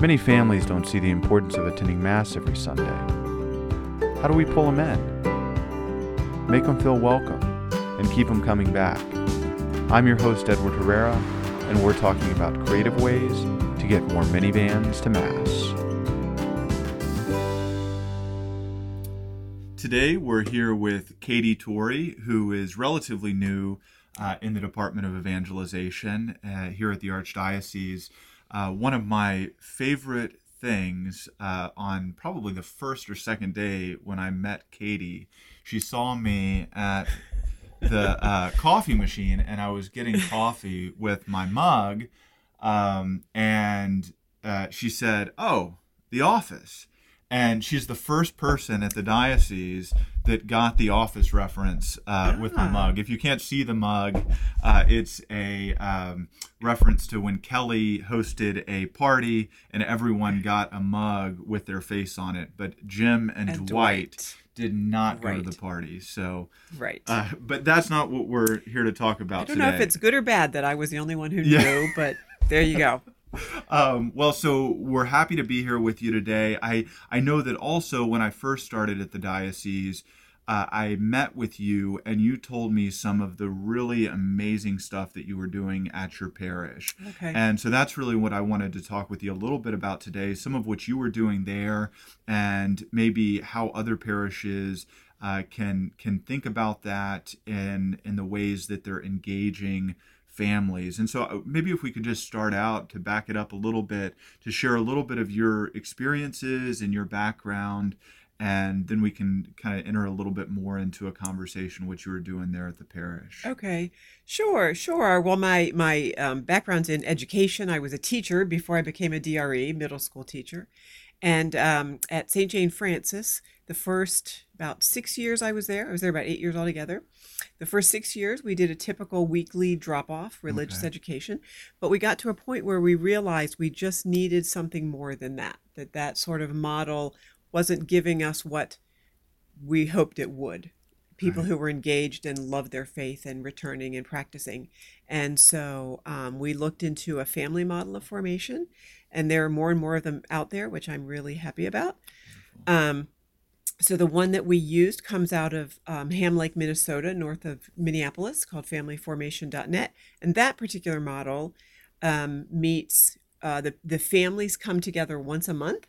Many families don't see the importance of attending Mass every Sunday. How do we pull them in? Make them feel welcome and keep them coming back. I'm your host, Edward Herrera, and we're talking about creative ways to get more minivans to Mass. Today, we're here with Katie Torrey, who is relatively new uh, in the Department of Evangelization uh, here at the Archdiocese uh, one of my favorite things uh, on probably the first or second day when I met Katie. She saw me at the uh, coffee machine and I was getting coffee with my mug. Um, and uh, she said, Oh, The Office and she's the first person at the diocese that got the office reference uh, yeah. with the mug. If you can't see the mug, uh, it's a um, reference to when Kelly hosted a party and everyone got a mug with their face on it, but Jim and, and Dwight, Dwight, did not go right. to the party. So right, uh, but that's not what we're here to talk about. I don't today. know if it's good or bad that I was the only one who yeah. knew, but there you go. um, well, so we're happy to be here with you today. I I know that also when I first started at the diocese, uh, I met with you and you told me some of the really amazing stuff that you were doing at your parish. Okay. And so that's really what I wanted to talk with you a little bit about today. Some of what you were doing there, and maybe how other parishes. Uh, can can think about that in in the ways that they're engaging families. And so uh, maybe if we could just start out to back it up a little bit, to share a little bit of your experiences and your background, and then we can kind of enter a little bit more into a conversation what you were doing there at the parish. Okay, sure, sure. Well, my my um, background's in education. I was a teacher before I became a DRE, middle school teacher, and um, at St. Jane Frances, the first about six years I was there, I was there about eight years altogether. The first six years, we did a typical weekly drop off religious okay. education, but we got to a point where we realized we just needed something more than that, that that sort of model wasn't giving us what we hoped it would. People right. who were engaged and loved their faith and returning and practicing. And so um, we looked into a family model of formation, and there are more and more of them out there, which I'm really happy about. Um, so the one that we used comes out of um, Ham Lake, Minnesota, north of Minneapolis, called FamilyFormation.net, and that particular model um, meets uh, the the families come together once a month,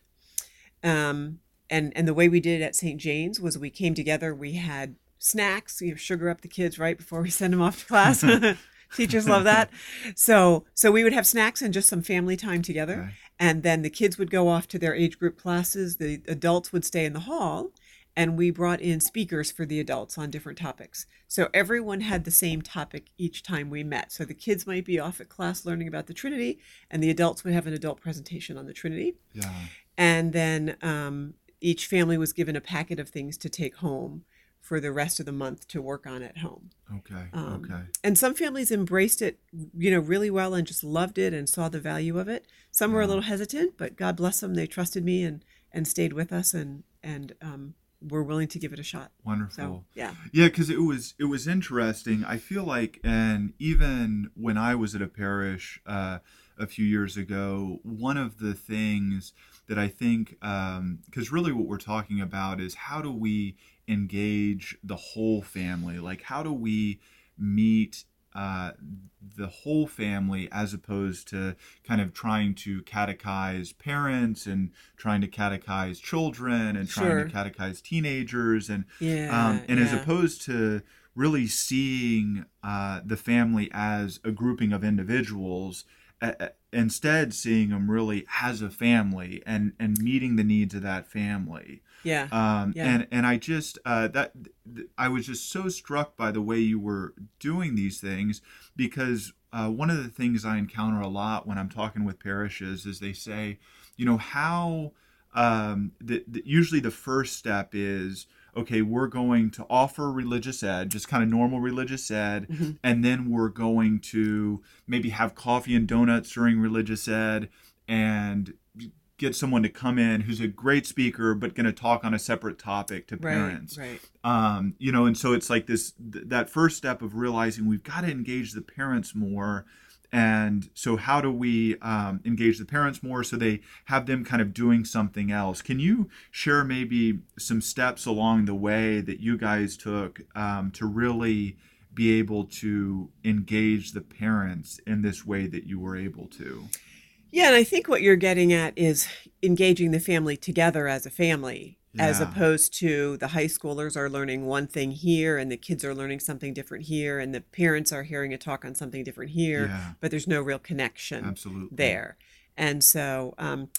um, and and the way we did it at St. Jane's was we came together. We had snacks, you know, sugar up the kids right before we send them off to class. Teachers love that. So so we would have snacks and just some family time together. Okay. And then the kids would go off to their age group classes. The adults would stay in the hall and we brought in speakers for the adults on different topics. So everyone had the same topic each time we met. So the kids might be off at class learning about the Trinity, and the adults would have an adult presentation on the Trinity. Yeah. And then um, each family was given a packet of things to take home for the rest of the month to work on at home. Okay. Um, okay. And some families embraced it, you know, really well and just loved it and saw the value of it. Some were a little hesitant, but God bless them, they trusted me and and stayed with us and and um, were willing to give it a shot. Wonderful. So, yeah. Yeah, because it was it was interesting. I feel like, and even when I was at a parish uh, a few years ago, one of the things that I think, because um, really what we're talking about is how do we engage the whole family? Like, how do we meet uh, the whole family as opposed to kind of trying to catechize parents and trying to catechize children and trying sure. to catechize teenagers and yeah, um, and yeah. as opposed to really seeing uh, the family as a grouping of individuals uh, instead seeing them really as a family and and meeting the needs of that family yeah. Um, yeah. And and I just uh, that I was just so struck by the way you were doing these things because uh, one of the things I encounter a lot when I'm talking with parishes is they say, you know, how um, the, the, usually the first step is okay, we're going to offer religious ed, just kind of normal religious ed, mm-hmm. and then we're going to maybe have coffee and donuts during religious ed and get someone to come in who's a great speaker but going to talk on a separate topic to parents right, right. Um, you know and so it's like this th- that first step of realizing we've got to engage the parents more and so how do we um, engage the parents more so they have them kind of doing something else? Can you share maybe some steps along the way that you guys took um, to really be able to engage the parents in this way that you were able to? Yeah and i think what you're getting at is engaging the family together as a family as opposed to the high schoolers are learning one thing here and the kids are learning something different here and the parents are hearing a talk on something different here Yeah. but there's no real connection absolutely there and so um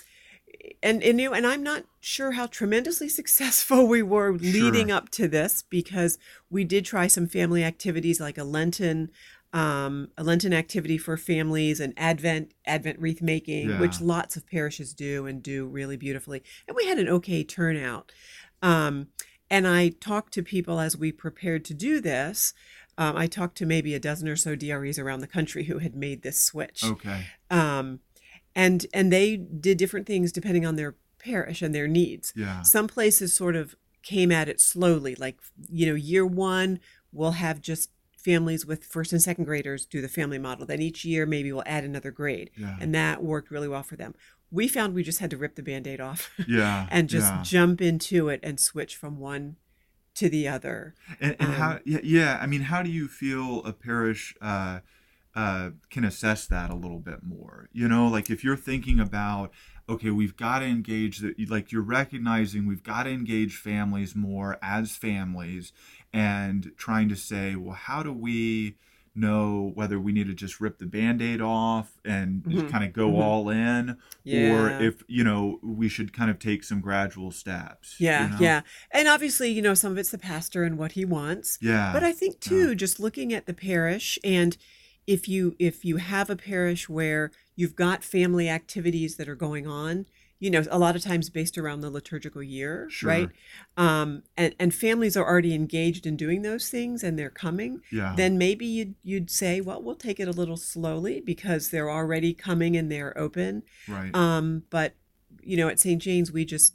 and and you and i'm not sure how tremendously successful we were leading Sure. up to this because we did try some family activities like a lenten um, a Lenten activity for families and Advent Advent wreath making, which lots of parishes do and do really beautifully. And we had an okay turnout. Um, and I talked to people as we prepared to do this. Um, I talked to maybe a dozen or so DREs around the country who had made this switch okay um, and and they did different things depending on their parish and their needs. yeah Some places sort of came at it slowly, like you know, year one we'll have just families with first and second graders do the family model. Then each year maybe we'll add another grade, yeah and that worked really well for them. We found we just had to rip the band-aid off yeah and just yeah. jump into it and switch from one to the other. And, and how? Um, Yeah, yeah. I mean, how do you feel a parish uh, uh, can assess that a little bit more? You know, like if you're thinking about, okay, we've got to engage the, like you're recognizing we've got to engage families more as families, and trying to say, well, how do we know whether we need to just rip the band-aid off and Mhm. kind of go Mhm. all in or if you know we should kind of take some gradual steps you Yeah, know? yeah. And obviously, you know, some of it's the pastor and what he wants. yeah But I think too, just looking at the parish and if you if you have a parish where you've got family activities that are going on, you know, a lot of times based around the liturgical year, Sure. right? Um, and and families are already engaged in doing those things and they're coming. yeah Then maybe you'd you'd say, well, we'll take it a little slowly because they're already coming and they're open. right Um, but you know, at St. Jane's, we just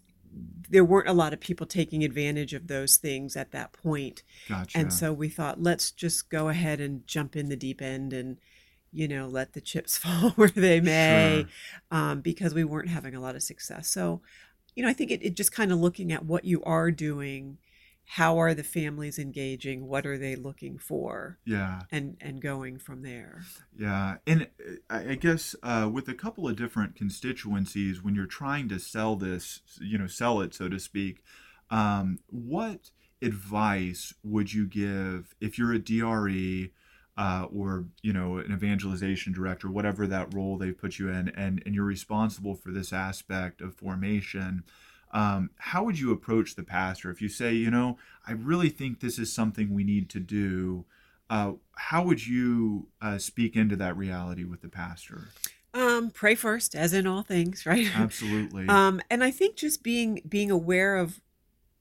there weren't a lot of people taking advantage of those things at that point. gotcha And so we thought, let's just go ahead and jump in the deep end and, you know, let the chips fall where they may, Sure. um, because we weren't having a lot of success. So, you know, I think it, it just kind of looking at what you are doing, how are the families engaging, what are they looking for, Yeah, and and going from there. yeah, and uh, I I guess uh, with a couple of different constituencies, when you're trying to sell this, you know, sell it so to speak, um, what advice would you give if you're a DRE uh, or you know an evangelization director, whatever that role they put you in, and and you're responsible for this aspect of formation? Um, how would you approach the pastor if you say, you know, I really think this is something we need to do? uh, how would you uh, speak into that reality with the pastor? Um, pray first, as in all things, right? Absolutely. Um, and I think just being being aware of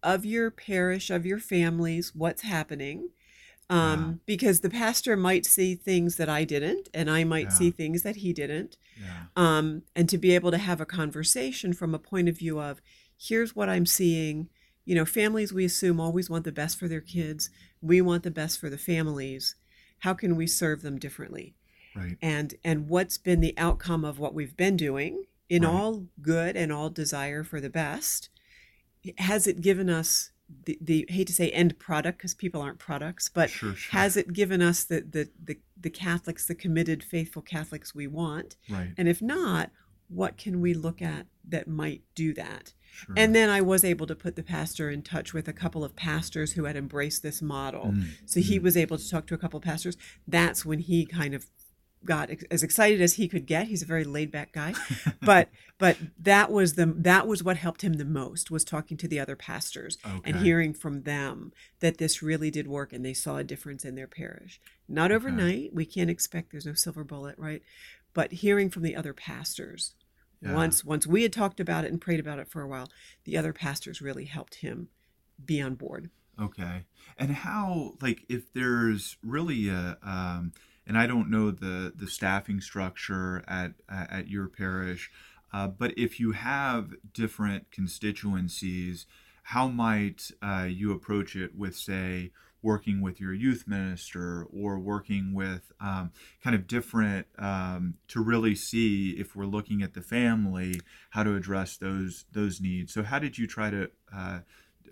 of your parish, of your families, what's happening. Um, because the pastor might see things that I didn't, and I might Yeah. see things that he didn't. yeah. Um, and to be able to have a conversation from a point of view of, here's what I'm seeing. You know, families we assume always want the best for their kids. We want the best for the families. How can we serve them differently? Right. and and what's been the outcome of what we've been doing in Right. all good and all desire for the best has it given us the, the hate to say end product because people aren't products but sure. Sure. has it given us the, the the the catholics the committed faithful catholics we want right. and if not what can we look at that might do that Sure. and then i was able to put the pastor in touch with a couple of pastors who had embraced this model Mm, so he mm. was able to talk to a couple of pastors. That's when he kind of got ex- as excited as he could get. He's a very laid back guy, but but that was the that was what helped him the most was talking to the other pastors and hearing from them that this really did work and they saw a difference in their parish. Not Okay. overnight. We can't expect there's no silver bullet, right? But hearing from the other pastors. Yeah. Once once we had talked about it and prayed about it for a while, the other pastors really helped him be on board. Okay. And how, like, if there's really a, um, and I don't know the the staffing structure at at your parish, uh, but if you have different constituencies, how might uh, you approach it with, say, working with your youth minister or working with um, kind of different um, to really see if we're looking at the family how to address those those needs? So how did you try to uh,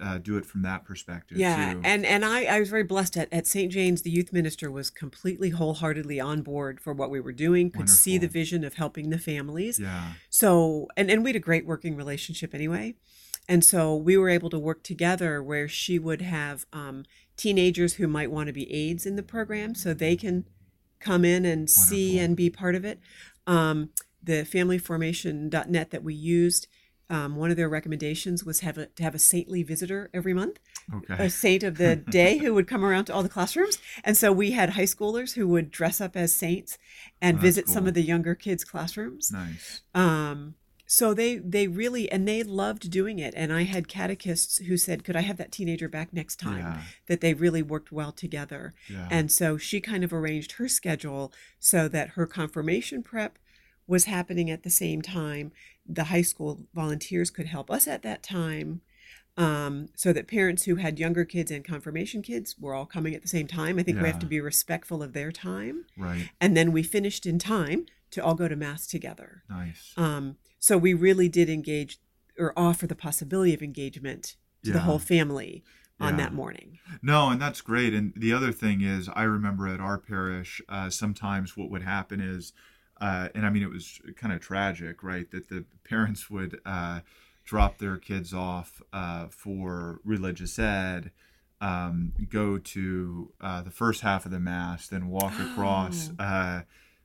uh, do it from that perspective Yeah, too? and and I, I was very blessed at, at St. Jane's. The youth minister was completely wholeheartedly on board for what we were doing. Could see the vision of helping the families. yeah So and and we had a great working relationship anyway, and so we were able to work together where she would have um, teenagers who might want to be aides in the program, so they can come in and see and be part of it. Um, the familyformation.net that we used. Um, one of their recommendations was have a, to have a saintly visitor every month okay a saint of the day who would come around to all the classrooms. And so we had high schoolers who would dress up as saints and Oh, visit some of the younger kids' classrooms. nice Um, so they they really and they loved doing it. And I had catechists who said, "Could I have that teenager back next time?" yeah That they really worked well together. yeah And so she kind of arranged her schedule so that her confirmation prep was happening at the same time. The high school volunteers could help us at that time. Um, so that parents who had younger kids and confirmation kids were all coming at the same time. I think we have to be respectful of their time. right And then we finished in time to all go to Mass together. nice Um, so we really did engage or offer the possibility of engagement to the whole family on Yeah. that morning. No, and that's great. And the other thing is, I remember at our parish, uh, sometimes what would happen is, uh, and I mean, it was kind of tragic, right? That the parents would uh, drop their kids off uh, for religious ed, um, go to uh, the first half of the mass, then walk across. Oh. Uh,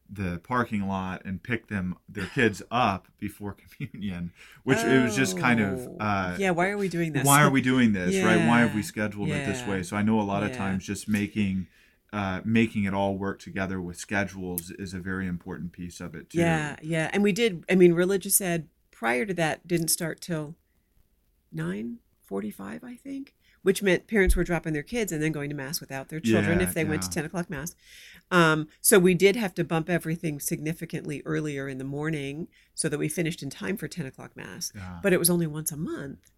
the parking lot and pick them their kids up before communion which it was just kind of Oh. uh yeah, why are we doing this? why are we doing this right why have we Yeah, scheduled it this way so i know a lot of times just making uh, making it all work together with schedules is a very important piece of it too Yeah, yeah. And we did I mean religious ed prior to that didn't start till 9:45 I think, which meant parents were dropping their kids and then going to mass without their children Yeah, if they went to 10 o'clock mass. Um, so we did have to bump everything significantly earlier in the morning so that we finished in time for 10 o'clock mass. yeah But it was only once a month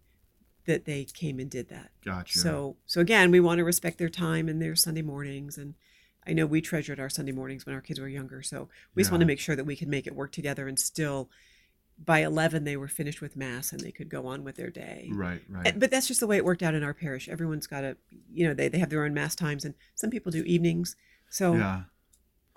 that they came and did that. gotcha So so again, we want to respect their time and their Sunday mornings and I know we treasured our Sunday mornings when our kids were younger, so we just want to make sure that we can make it work together and still by 11 they were finished with mass and they could go on with their day. right right But that's just the way it worked out in our parish. Everyone's got a, you know, they, they have their own mass times and some people do evenings. So, yeah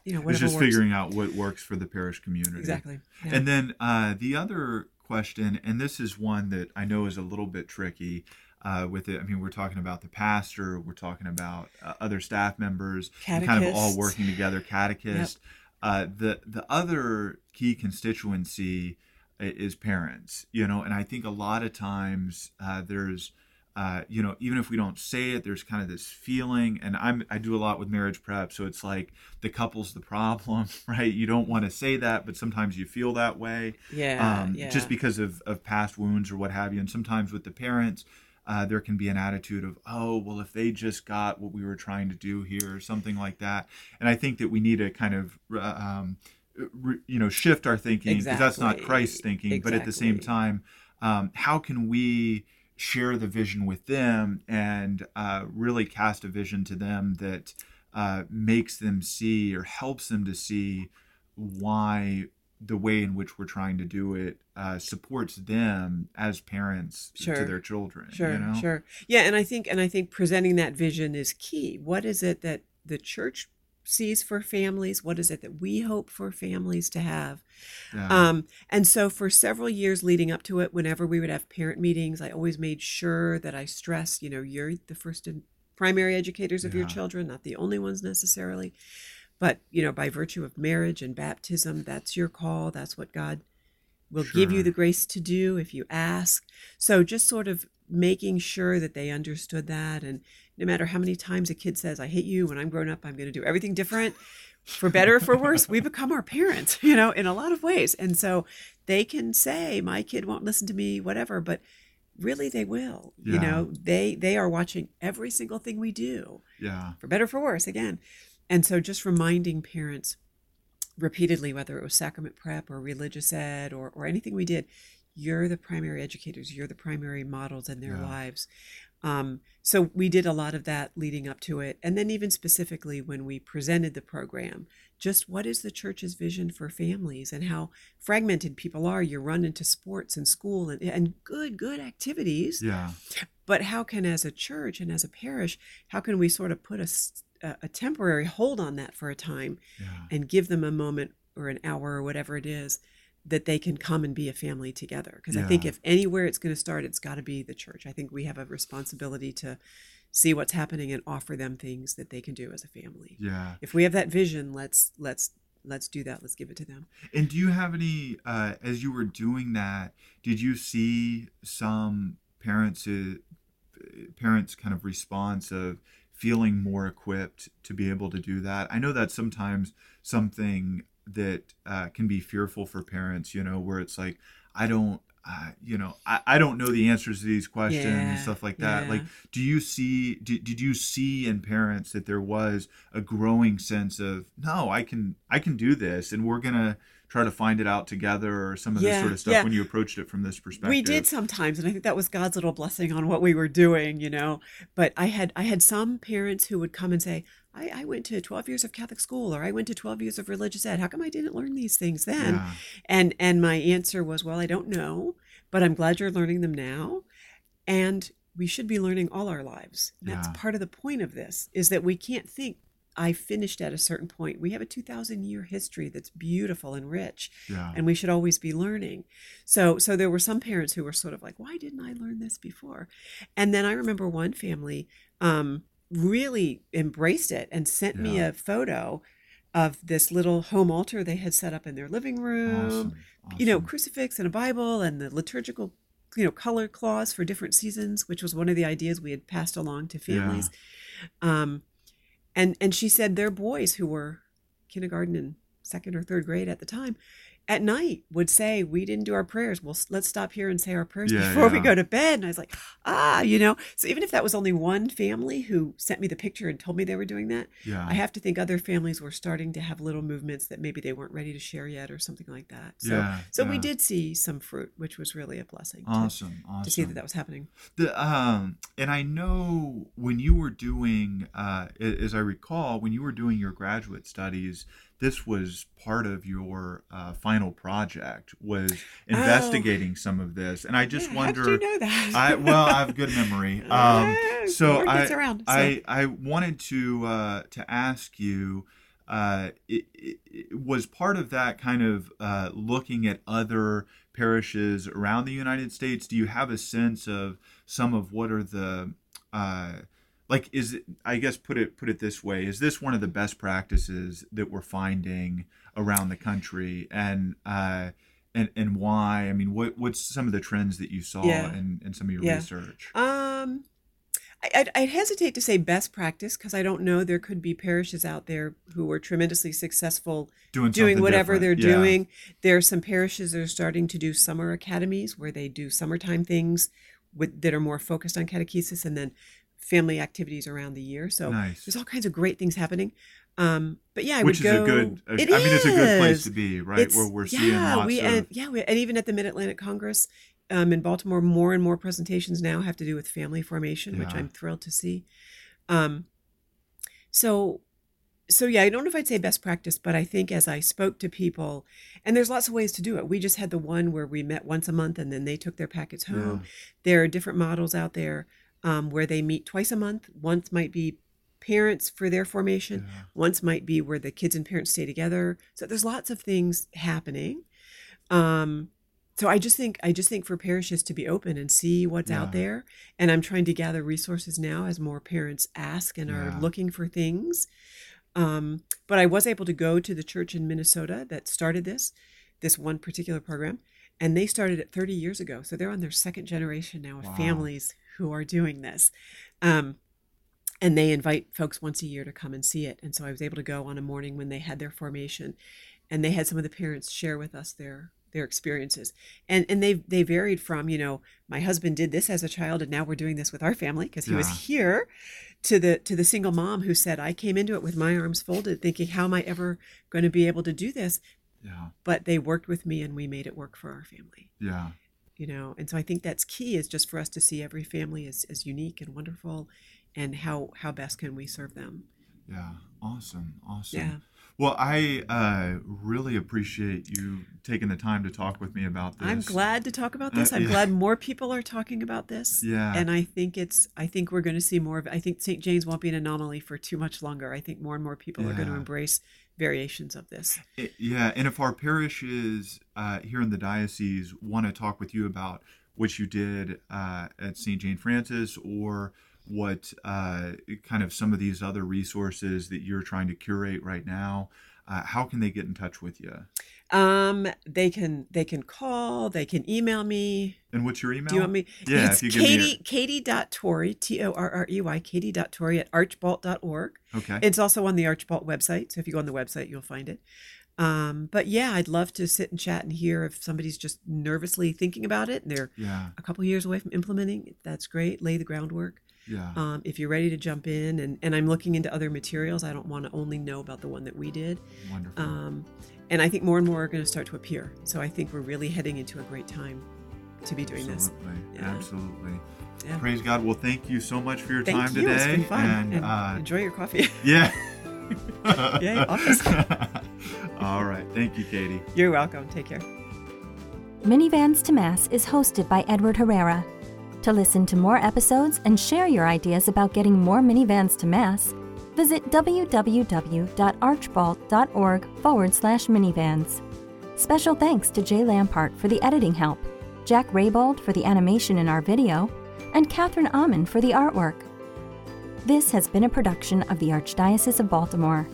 you know, it's just works. figuring out what works for the parish community Exactly. Yeah. And then uh, the other question, and this is one that I know is a little bit tricky uh, with it. I mean, we're talking about the pastor, we're talking about uh, other staff members, kind of all working together, catechist. Uh, the the other key constituency is parents, you know, and I think a lot of times uh, there's. Uh, you know, even if we don't say it, there's kind of this feeling, and I'm I do a lot with marriage prep, so it's like the couple's the problem, right? You don't want to say that, but sometimes you feel that way yeah, um, yeah. just because of, of past wounds or what have you. And sometimes with the parents, uh, there can be an attitude of, oh, well, if they just got what we were trying to do here or something like that. And I think that we need to kind of, uh, um, you know, shift our thinking because that's not Exactly. Christ's thinking. But at the same time, um, how can we share the vision with them and uh, really cast a vision to them that uh, makes them see or helps them to see why the way in which we're trying to do it uh, supports them as parents to their children. Sure, you know? sure. Yeah, and I think and I think presenting that vision is key. What is it that the church sees for families? What is it that we hope for families to have? Yeah. Um, and so for several years leading up to it, whenever we would have parent meetings, I always made sure that I stressed, you know, you're the first and primary educators of your children, not the only ones necessarily. But, you know, by virtue of marriage and baptism, that's your call. That's what God will give you the grace to do if you ask. So just sort of making sure that they understood that. And no matter how many times a kid says, I hate you, when I'm grown up, I'm going to do everything different, for better or for worse, we become our parents, you know, in a lot of ways. And so they can say, my kid won't listen to me, whatever, but really they will. You know, they they are watching every single thing we do yeah. for better or for worse again and so just reminding parents repeatedly whether it was sacrament prep or religious ed or, or anything we did you're the primary educators you're the primary models in their Yeah. lives Um, so we did a lot of that leading up to it. And then, even specifically when we presented the program, just what is the church's vision for families and how fragmented people are? You run into sports and school and, and good, good activities. Yeah. But how can, as a church and as a parish, how can we sort of put a, a temporary hold on that for a time Yeah. and give them a moment or an hour or whatever it is that they can come and be a family together because i think if anywhere it's going to start it's got to be the church. I think we have a responsibility to see what's happening and offer them things that they can do as a family. Yeah. if we have that vision let's let's let's do that. Let's give it to them. And do you have any, uh, as you were doing that, did you see some parents, uh, parents kind of response of feeling more equipped to be able to do that? I know that sometimes something that uh, can be fearful for parents, you know, where it's like, I don't, uh, you know, I, I don't know the answers to these questions and stuff like that. yeah. Like, do you see, did, did you see in parents that there was a growing sense of, no, I can, I can do this and we're going to try to find it out together or some of this sort of stuff yeah. when you approached it from this perspective? we did sometimes and i think that was god's little blessing on what we were doing you know but i had i had some parents who would come and say I, I went to 12 years of catholic school or i went to 12 years of religious ed how come i didn't learn these things then Yeah. and and my answer was well i don't know but i'm glad you're learning them now and we should be learning all our lives that's Yeah. part of the point of this is that we can't think i finished at a certain point we have a 2000 year history that's beautiful and rich Yeah. and we should always be learning so so there were some parents who were sort of like why didn't i learn this before and then i remember one family um really embraced it and sent me a photo of this little home altar they had set up in their living room Awesome. you know crucifix and a bible and the liturgical you know color cloths for different seasons which was one of the ideas we had passed along to Yeah. families um and and she said their boys who were kindergarten and second or third grade at the time at night would say we didn't do our prayers well let's stop here and say our prayers Yeah, before we go to bed and i was like ah you know so even if that was only one family who sent me the picture and told me they were doing that yeah. i have to think other families were starting to have little movements that maybe they weren't ready to share yet or something like that so yeah. so we did see some fruit which was really a blessing to, Awesome. Awesome. to see that that was happening The um, and I know when you were doing, uh, as I recall, when you were doing your graduate studies, this was part of your uh, final project was investigating some of this, and I just Yeah, wonder. you know that I well, I have good memory. Um, so I, around, so. I I wanted to uh, to ask you. Uh, it, it, it was part of that kind of uh, looking at other parishes around the United States. Do you have a sense of some of what are the uh, like? Is it? I guess put it put it this way: Is this one of the best practices that we're finding around the country, and uh, and and why? I mean, what what's some of the trends that you saw Yeah. in, in some of your Yeah. research? Um, I, I'd, I'd hesitate to say best practice because I don't know. There could be parishes out there who are tremendously successful doing doing whatever they're. Yeah. doing. There are some parishes that are starting to do summer academies where they do summertime things with, that are more focused on catechesis and then family activities around the year. So nice. there's all kinds of great things happening. Um, but yeah, I Which is go. a good. I mean, it's a good place to be, right? It's- Where we're seeing yeah, lots we of. and yeah, we, and even at the Mid Atlantic Congress um, in Baltimore, more and more presentations now have to do with family formation, which I'm thrilled to see. Um, so, so yeah, I don't know if I'd say best practice, but I think as I spoke to people, and there's lots of ways to do it. We just had the one where we met once a month, and then they took their packets yeah. home. There are different models out there um, where they meet twice a month. Once might be parents for their formation. yeah. Once might be where the kids and parents stay together. So there's lots of things happening. Um, so I just think I just think for parishes to be open and see what's Yeah. out there. And I'm trying to gather resources now as more parents ask and Yeah. are looking for things. Um, but I was able to go to the church in Minnesota that started this, this one particular program, and they started it 30 years ago. So they're on their second generation now of Wow. families who are doing this. Um, and they invite folks once a year to come and see it. And so I was able to go on a morning when they had their formation, and they had some of the parents share with us their their experiences. And and they they varied from you know my husband did this as a child, and now we're doing this with our family because he Yeah. was here, to the to the single mom who said I came into it with my arms folded, thinking how am I ever going to be able to do this? Yeah. But they worked with me, and we made it work for our family. Yeah. You know and so i think that's key is just for us to see every family as, as unique and wonderful and how how best can we serve them Yeah, awesome, awesome. Yeah. Well, I uh, really appreciate you taking the time to talk with me about this. i'm glad to talk about this Uh, i'm yeah. glad more people are talking about this Yeah. and i think it's i think we're going to see more of i think st jane's won't be an anomaly for too much longer i think more and more people are going to embrace variations of this It- yeah, and if our parishes uh, here in the diocese want to talk with you about what you did uh, at St. Jane Frances or what uh, kind of some of these other resources that you're trying to curate right now, uh, how can they get in touch with you? um they can they can call they can email me And what's your email? Do you want me? Yeah, it's if you Katie, Katie.Torrey, T O R R E Y, Katie.Torrey at archbalt.org. Okay. It's also on the Archbalt website. So if you go on the website, you'll find it. Um, but yeah, I'd love to sit and chat and hear if somebody's just nervously thinking about it and they're yeah. a couple years away from implementing. That's great. Lay the groundwork. Yeah. Um, if you're ready to jump in, and, and I'm looking into other materials, I don't want to only know about the one that we did. Wonderful. Um, and I think more and more are going to start to appear. So I think we're really heading into a great time to be doing this. Absolutely. Yeah. Absolutely. Yeah. Praise God. Well, thank you so much for your Thank time you. today. It's been fun. And, And uh, enjoy your coffee. yeah. Yay, office. All right. Thank you, Katie. You're welcome. Take care. Minivans to Mass is hosted by Edward Herrera. To listen to more episodes and share your ideas about getting more minivans to Mass, visit www.archbalt.org forward slash minivans. Special thanks to Jay Lampart for the editing help, Jack Raybold for the animation in our video, and Catherine Amon for the artwork. This has been a production of the Archdiocese of Baltimore.